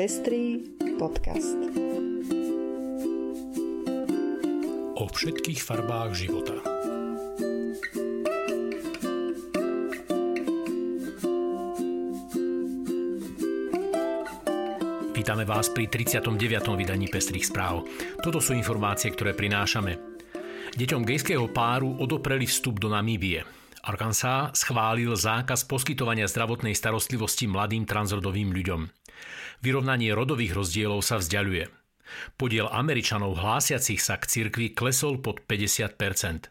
Pestrý podcast. O všetkých farbách života. Vítame vás pri 39. vydaní Pestrých správ. Toto sú informácie, ktoré prinášame. Deťom gejského páru odopreli vstup do Namíbie. Arkansas schválil zákaz poskytovania zdravotnej starostlivosti mladým transrodovým ľuďom. Vyrovnanie rodových rozdielov sa vzdialuje. Podiel Američanov hlásiacich sa k cirkvi klesol pod 50%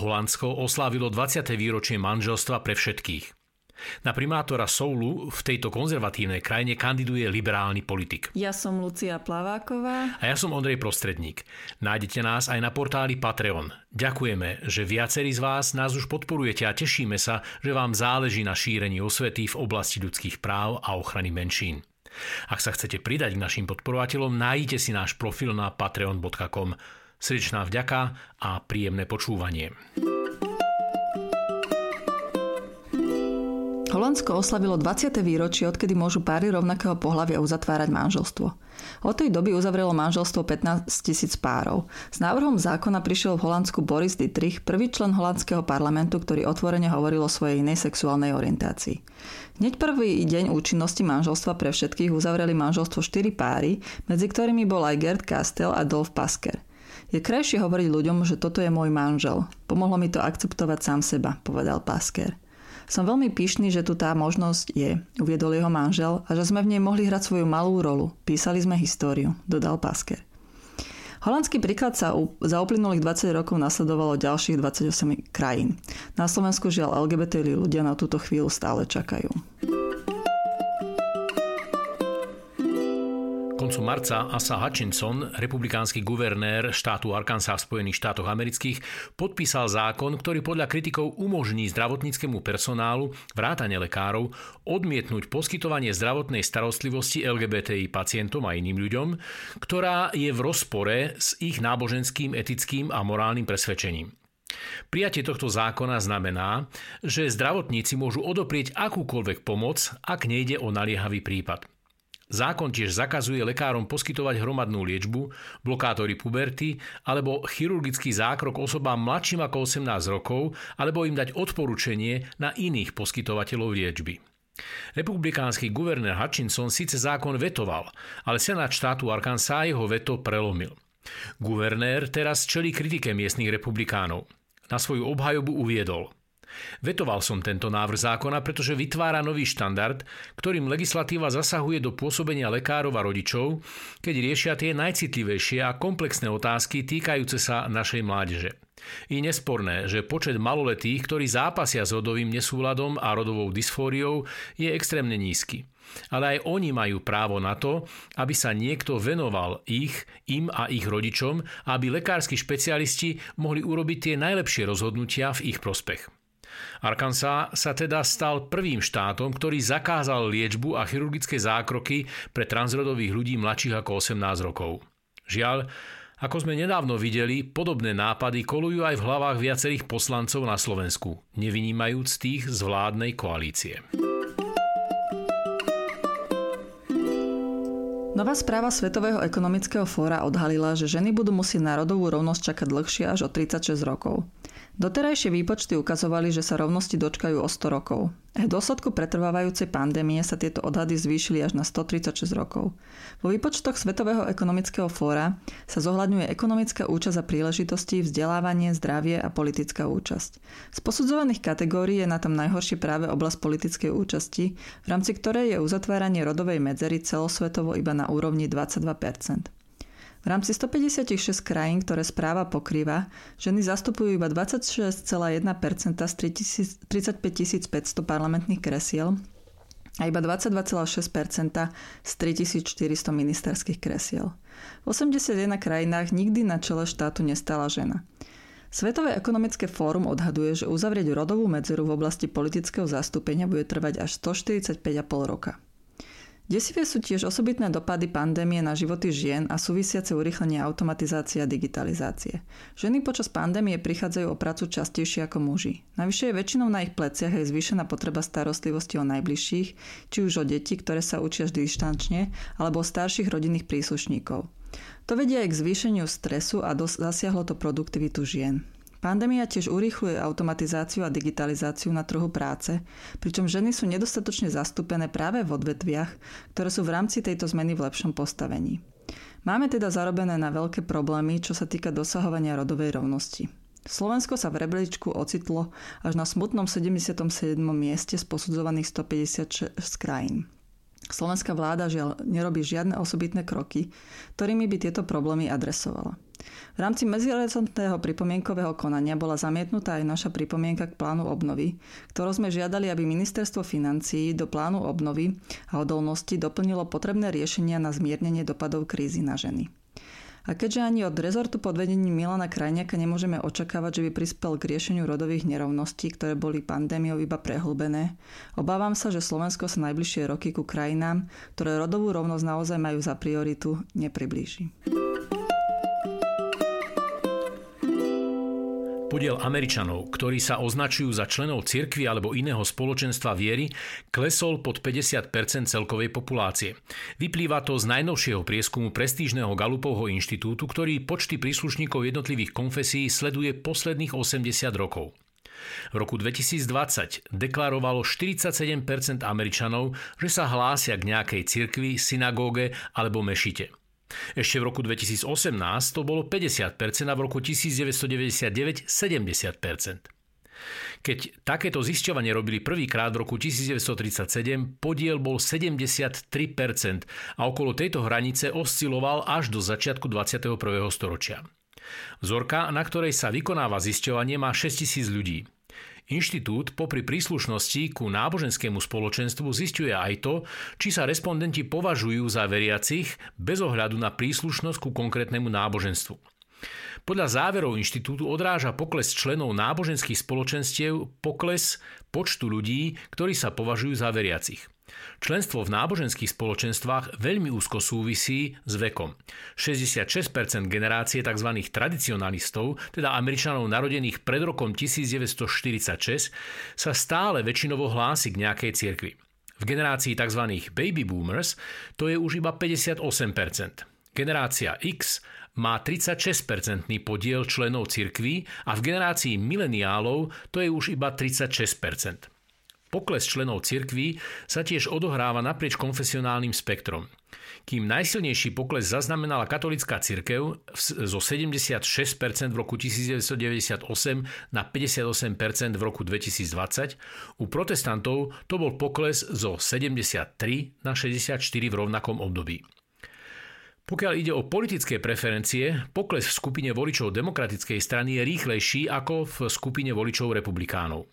Holandsko oslávilo 20. výročie manželstva pre všetkých. Na primátora Soulu v tejto konzervatívnej krajine kandiduje liberálny politik. Ja som Lucia Plaváková. A ja som Ondrej Prostredník. Nájdete nás aj na portáli Patreon. Ďakujeme, že viacerí z vás nás už podporujete a tešíme sa, že vám záleží na šírení osvety v oblasti ľudských práv a ochrany menšín. Ak sa chcete pridať k našim podporovateľom, nájdete si náš profil na patreon.com. Srdečná vďaka a príjemné počúvanie. Holandsko oslavilo 20. výročie, odkedy môžu páry rovnakého pohľavia uzatvárať manželstvo. Od tej doby uzavrelo manželstvo 15 tisíc párov. S návrhom zákona prišiel v Holandsku Boris Dietrich, prvý člen holandského parlamentu, ktorý otvorene hovoril o svojej inej sexuálnej orientácii. Hneď prvý deň účinnosti manželstva pre všetkých uzavreli manželstvo 4 páry, medzi ktorými bol aj Gerd Kastel a Dolf Pasker. Je krajšie hovoriť ľuďom, že toto je môj manžel. Pomohlo mi to akceptovať sám seba, povedal Pasker. Som veľmi pyšný, že tu tá možnosť je, uviedol jeho manžel, a že sme v nej mohli hrať svoju malú rolu. Písali sme históriu, dodal Pasker. Holandský príklad sa za uplynulých 20 rokov nasledovalo ďalších 28 krajín. Na Slovensku žiaľ LGBT ľudia na túto chvíľu stále čakajú. Koncu marca Asa Hutchinson, republikánsky guvernér štátu Arkansas v Spojených štátoch amerických, podpísal zákon, ktorý podľa kritikov umožní zdravotníckému personálu, vrátane lekárov, odmietnúť poskytovanie zdravotnej starostlivosti LGBTI pacientom a iným ľuďom, ktorá je v rozpore s ich náboženským, etickým a morálnym presvedčením. Prijatie tohto zákona znamená, že zdravotníci môžu odoprieť akúkoľvek pomoc, ak nejde o naliehavý prípad. Zákon tiež zakazuje lekárom poskytovať hromadnú liečbu, blokátory puberty alebo chirurgický zákrok osobám mladším ako 18 rokov alebo im dať odporúčenie na iných poskytovateľov liečby. Republikánsky guvernér Hutchinson síce zákon vetoval, ale Senát štátu Arkansas jeho veto prelomil. Guvernér teraz čelí kritike miestnych republikánov. Na svoju obhajobu uviedol – Vetoval som tento návrh zákona, pretože vytvára nový štandard, ktorým legislatíva zasahuje do pôsobenia lekárov a rodičov, keď riešia tie najcitlivejšie a komplexné otázky týkajúce sa našej mládeže. Je nesporné, že počet maloletých, ktorí zápasia s rodovým nesúladom a rodovou dysfóriou, je extrémne nízky. Ale aj oni majú právo na to, aby sa niekto venoval ich, im a ich rodičom, aby lekársky špecialisti mohli urobiť tie najlepšie rozhodnutia v ich prospech. Arkansas sa teda stal prvým štátom, ktorý zakázal liečbu a chirurgické zákroky pre transrodových ľudí mladších ako 18 rokov. Žiaľ, ako sme nedávno videli, podobné nápady kolujú aj v hlavách viacerých poslancov na Slovensku, nevynímajúc tých z vládnej koalície. Nová správa Svetového ekonomického fóra odhalila, že ženy budú musieť národovú rovnosť čakať dlhšie až o 36 rokov. Doterajšie výpočty ukazovali, že sa rovnosti dočkajú o 100 rokov. V dôsledku pretrvávajúcej pandémie sa tieto odhady zvýšili až na 136 rokov. Vo výpočtoch Svetového ekonomického fóra sa zohľadňuje ekonomická účasť a príležitosti, vzdelávanie, zdravie a politická účasť. Z posudzovaných kategórií je na tom najhoršie práve oblasť politickej účasti, v rámci ktorej je uzatváranie rodovej medzery celosvetovo iba na úrovni 22 v rámci 156 krajín, ktoré správa pokrýva, ženy zastupujú iba 26,1% z 35 500 parlamentných kresiel a iba 22,6% z 3400 ministerských kresiel. V 81 krajinách nikdy na čele štátu nestala žena. Svetové ekonomické fórum odhaduje, že uzavrieť rodovú medzeru v oblasti politického zastúpenia bude trvať až 145,5 roka. Desivé sú tiež osobitné dopady pandémie na životy žien a súvisiace urychlenie automatizácie a digitalizácie. Ženy počas pandémie prichádzajú o prácu častejšie ako muži. Navyše je väčšinou na ich pleciach aj zvýšená potreba starostlivosti o najbližších, či už o deti, ktoré sa učia dištančne, alebo o starších rodinných príslušníkov. To vedie aj k zvýšeniu stresu a dos- zasiahlo to produktivitu žien. Pandémia tiež urýchluje automatizáciu a digitalizáciu na trhu práce, pričom ženy sú nedostatočne zastúpené práve v odvetviach, ktoré sú v rámci tejto zmeny v lepšom postavení. Máme teda zarobené na veľké problémy, čo sa týka dosahovania rodovej rovnosti. Slovensko sa v rebríčku ocitlo až na smutnom 77. mieste z posudzovaných 156 krajín. Slovenská vláda žiaľ nerobí žiadne osobitné kroky, ktorými by tieto problémy adresovala. V rámci medzirecentného pripomienkového konania bola zamietnutá aj naša pripomienka k plánu obnovy, ktorou sme žiadali, aby ministerstvo financií do plánu obnovy a odolnosti doplnilo potrebné riešenia na zmiernenie dopadov krízy na ženy. A keďže ani od rezortu pod vedením Milana Krajniaka nemôžeme očakávať, že by prispel k riešeniu rodových nerovností, ktoré boli pandémiou iba prehlbené, obávam sa, že Slovensko sa najbližšie roky ku krajinám, ktoré rodovú rovnosť naozaj majú za prioritu, nepriblíži. Podiel Američanov, ktorí sa označujú za členov cirkvy alebo iného spoločenstva viery, klesol pod 50% celkovej populácie. Vyplýva to z najnovšieho prieskumu prestížneho Galupovho inštitútu, ktorý počty príslušníkov jednotlivých konfesí sleduje posledných 80 rokov. V roku 2020 deklarovalo 47% Američanov, že sa hlásia k nejakej cirkvi, synagóge alebo mešite. Ešte v roku 2018 to bolo 50% a v roku 1999 70%. Keď takéto zisťovanie robili prvýkrát v roku 1937, podiel bol 73% a okolo tejto hranice osciloval až do začiatku 21. storočia. Vzorka, na ktorej sa vykonáva zisťovanie, má 6000 ľudí. Inštitút popri príslušnosti ku náboženskému spoločenstvu zistuje aj to, či sa respondenti považujú za veriacich bez ohľadu na príslušnosť ku konkrétnemu náboženstvu. Podľa záverov inštitútu odráža pokles členov náboženských spoločenstiev pokles počtu ľudí, ktorí sa považujú za veriacich. Členstvo v náboženských spoločenstvách veľmi úzko súvisí s vekom. 66% generácie tzv. tradicionalistov, teda Američanov narodených pred rokom 1946, sa stále väčšinovo hlási k nejakej cirkvi. V generácii tzv. baby boomers to je už iba 58%. Generácia X má 36-percentný podiel členov cirkví a v generácii mileniálov to je už iba 36%. Pokles členov cirkví sa tiež odohráva naprieč konfesionálnym spektrom. Kým najsilnejší pokles zaznamenala katolická cirkev zo 76% v roku 1998 na 58% v roku 2020, u protestantov to bol pokles zo 73 na 64 v rovnakom období. Pokiaľ ide o politické preferencie, pokles v skupine voličov demokratickej strany je rýchlejší ako v skupine voličov republikánov.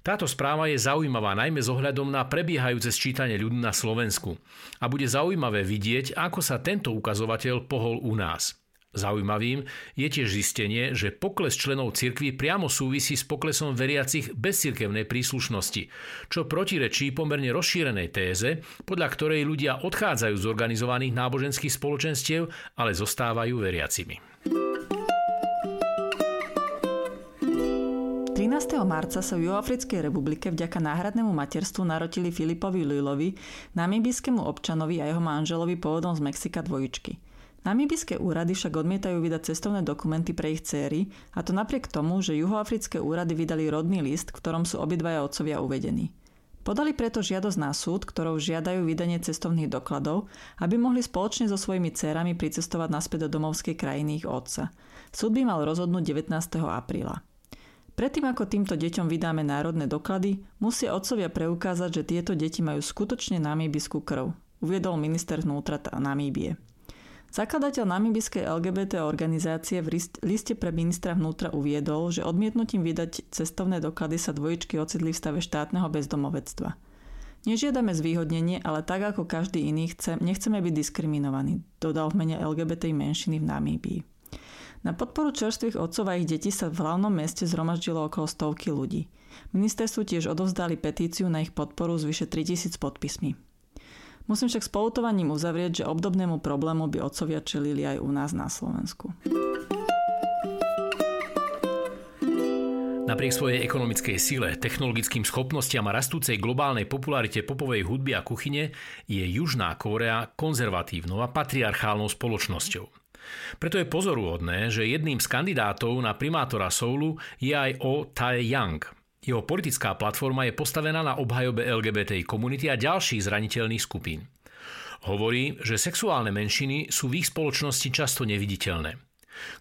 Táto správa je zaujímavá najmä s ohľadom na prebiehajúce sčítanie ľudí na Slovensku a bude zaujímavé vidieť, ako sa tento ukazovateľ pohol u nás. Zaujímavým je tiež zistenie, že pokles členov cirkvy priamo súvisí s poklesom veriacich bez cirkevnej príslušnosti, čo protirečí pomerne rozšírenej téze, podľa ktorej ľudia odchádzajú z organizovaných náboženských spoločenstiev, ale zostávajú veriacimi. Marca sa v Juhoafrickej republike vďaka náhradnému materstvu narotili Filipovi Lilovi, namibijskému občanovi a jeho manželovi pôvodom z Mexika dvojičky. Namibijské úrady však odmietajú vydať cestovné dokumenty pre ich céry, a to napriek tomu, že juhoafrické úrady vydali rodný list, v ktorom sú obidvaja otcovia uvedení. Podali preto žiadosť na súd, ktorou žiadajú vydanie cestovných dokladov, aby mohli spoločne so svojimi cérami pricestovať naspäť do domovskej krajiny ich otca. Súd by mal rozhodnúť 19. apríla. Predtým ako týmto deťom vydáme národné doklady, musia otcovia preukázať, že tieto deti majú skutočne namíbiskú krv, uviedol minister vnútra Namíbie. Zakladateľ namíbiskej LGBT organizácie v liste pre ministra vnútra uviedol, že odmietnutím vydať cestovné doklady sa dvojičky ocitli v stave štátneho bezdomovectva. Nežiadame zvýhodnenie, ale tak ako každý iný chce, nechceme byť diskriminovaní, dodal v mene LGBT menšiny v Namíbii. Na podporu čerstvých otcov a ich detí sa v hlavnom meste zhromaždilo okolo stovky ľudí. Ministerstvu tiež odovzdali petíciu na ich podporu s vyše 3000 podpismi. Musím však spolutovaním uzavrieť, že obdobnému problému by otcovia čelili aj u nás na Slovensku. Napriek svojej ekonomickej sile, technologickým schopnostiam a rastúcej globálnej popularite popovej hudby a kuchyne je Južná Kórea konzervatívnou a patriarchálnou spoločnosťou. Preto je pozorúhodné, že jedným z kandidátov na primátora Soulu je aj O Tae Yang. Jeho politická platforma je postavená na obhajobe LGBTI komunity a ďalších zraniteľných skupín. Hovorí, že sexuálne menšiny sú v ich spoločnosti často neviditeľné.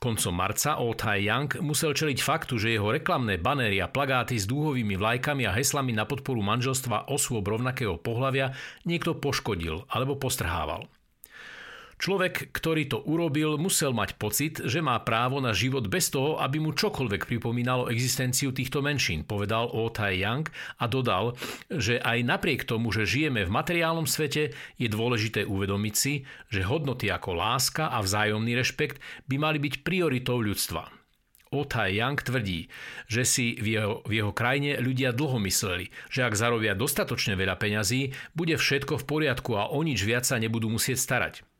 Koncom marca O Tai Yang musel čeliť faktu, že jeho reklamné banéry a plagáty s dúhovými vlajkami a heslami na podporu manželstva osôb rovnakého pohľavia niekto poškodil alebo postrhával. Človek, ktorý to urobil, musel mať pocit, že má právo na život bez toho, aby mu čokoľvek pripomínalo existenciu týchto menšín, povedal O Tai Yang a dodal, že aj napriek tomu, že žijeme v materiálnom svete, je dôležité uvedomiť si, že hodnoty ako láska a vzájomný rešpekt by mali byť prioritou ľudstva. O Tai Yang tvrdí, že si v jeho, v jeho krajine ľudia dlho mysleli, že ak zarobia dostatočne veľa peňazí, bude všetko v poriadku a o nič viac sa nebudú musieť starať.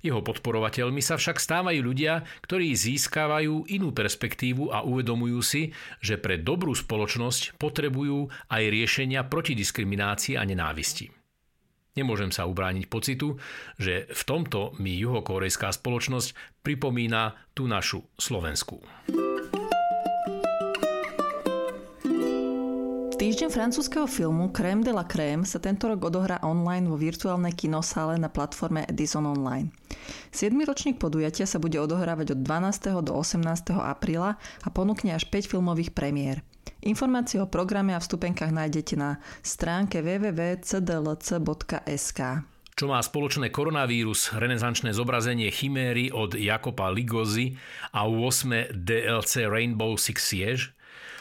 Jeho podporovateľmi sa však stávajú ľudia, ktorí získavajú inú perspektívu a uvedomujú si, že pre dobrú spoločnosť potrebujú aj riešenia proti diskriminácii a nenávisti. Nemôžem sa ubrániť pocitu, že v tomto mi juhokorejská spoločnosť pripomína tú našu Slovensku. Týždeň francúzského filmu Crème de la Crème sa tento rok odohrá online vo virtuálnej kinosále na platforme Edison Online. 7. ročník podujatia sa bude odohrávať od 12. do 18. apríla a ponúkne až 5 filmových premiér. Informácie o programe a vstupenkách nájdete na stránke www.cdlc.sk. Čo má spoločné koronavírus, renesančné zobrazenie chiméry od Jakopa Ligozy a 8. DLC Rainbow Six Siege –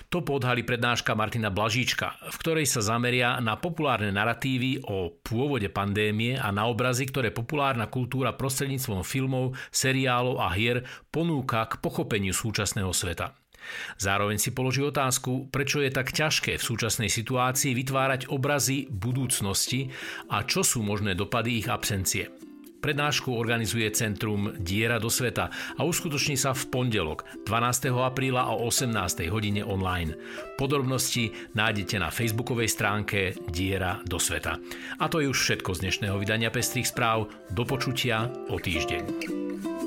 to podhali prednáška Martina Blažíčka, v ktorej sa zameria na populárne narratívy o pôvode pandémie a na obrazy, ktoré populárna kultúra prostredníctvom filmov, seriálov a hier ponúka k pochopeniu súčasného sveta. Zároveň si položí otázku, prečo je tak ťažké v súčasnej situácii vytvárať obrazy budúcnosti a čo sú možné dopady ich absencie. Prednášku organizuje Centrum Diera do sveta a uskutoční sa v pondelok 12. apríla o 18. hodine online. Podrobnosti nájdete na facebookovej stránke Diera do sveta. A to je už všetko z dnešného vydania Pestrých správ. Do počutia o týždeň.